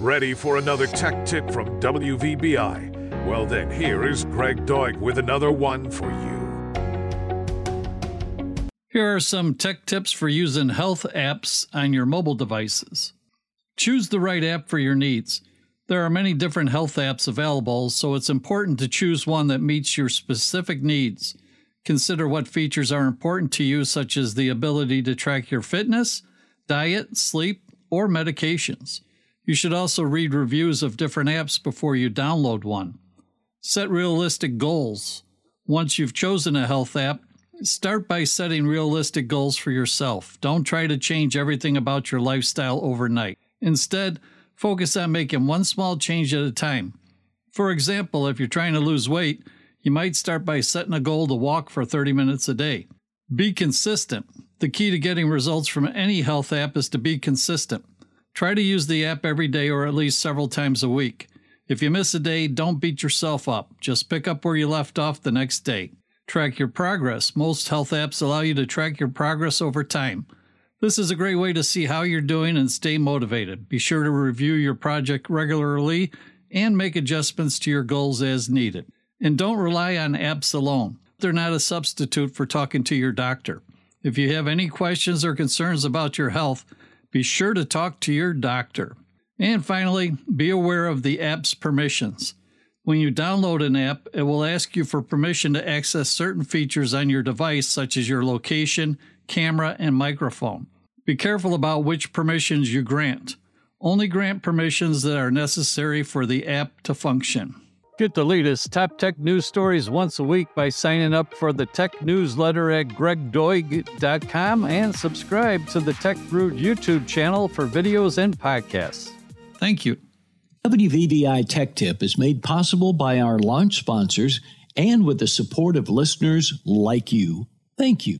Ready for another tech tip from WVBI? Well, then, here is Greg Doig with another one for you. Here are some tech tips for using health apps on your mobile devices. Choose the right app for your needs. There are many different health apps available, so it's important to choose one that meets your specific needs. Consider what features are important to you, such as the ability to track your fitness, diet, sleep, or medications. You should also read reviews of different apps before you download one. Set realistic goals. Once you've chosen a health app, start by setting realistic goals for yourself. Don't try to change everything about your lifestyle overnight. Instead, focus on making one small change at a time. For example, if you're trying to lose weight, you might start by setting a goal to walk for 30 minutes a day. Be consistent. The key to getting results from any health app is to be consistent. Try to use the app every day or at least several times a week. If you miss a day, don't beat yourself up. Just pick up where you left off the next day. Track your progress. Most health apps allow you to track your progress over time. This is a great way to see how you're doing and stay motivated. Be sure to review your project regularly and make adjustments to your goals as needed. And don't rely on apps alone. They're not a substitute for talking to your doctor. If you have any questions or concerns about your health, be sure to talk to your doctor. And finally, be aware of the app's permissions. When you download an app, it will ask you for permission to access certain features on your device, such as your location, camera, and microphone. Be careful about which permissions you grant. Only grant permissions that are necessary for the app to function. Get the latest top tech news stories once a week by signing up for the tech newsletter at gregdoig.com and subscribe to the Tech Root YouTube channel for videos and podcasts. Thank you. WVBI Tech Tip is made possible by our launch sponsors and with the support of listeners like you. Thank you.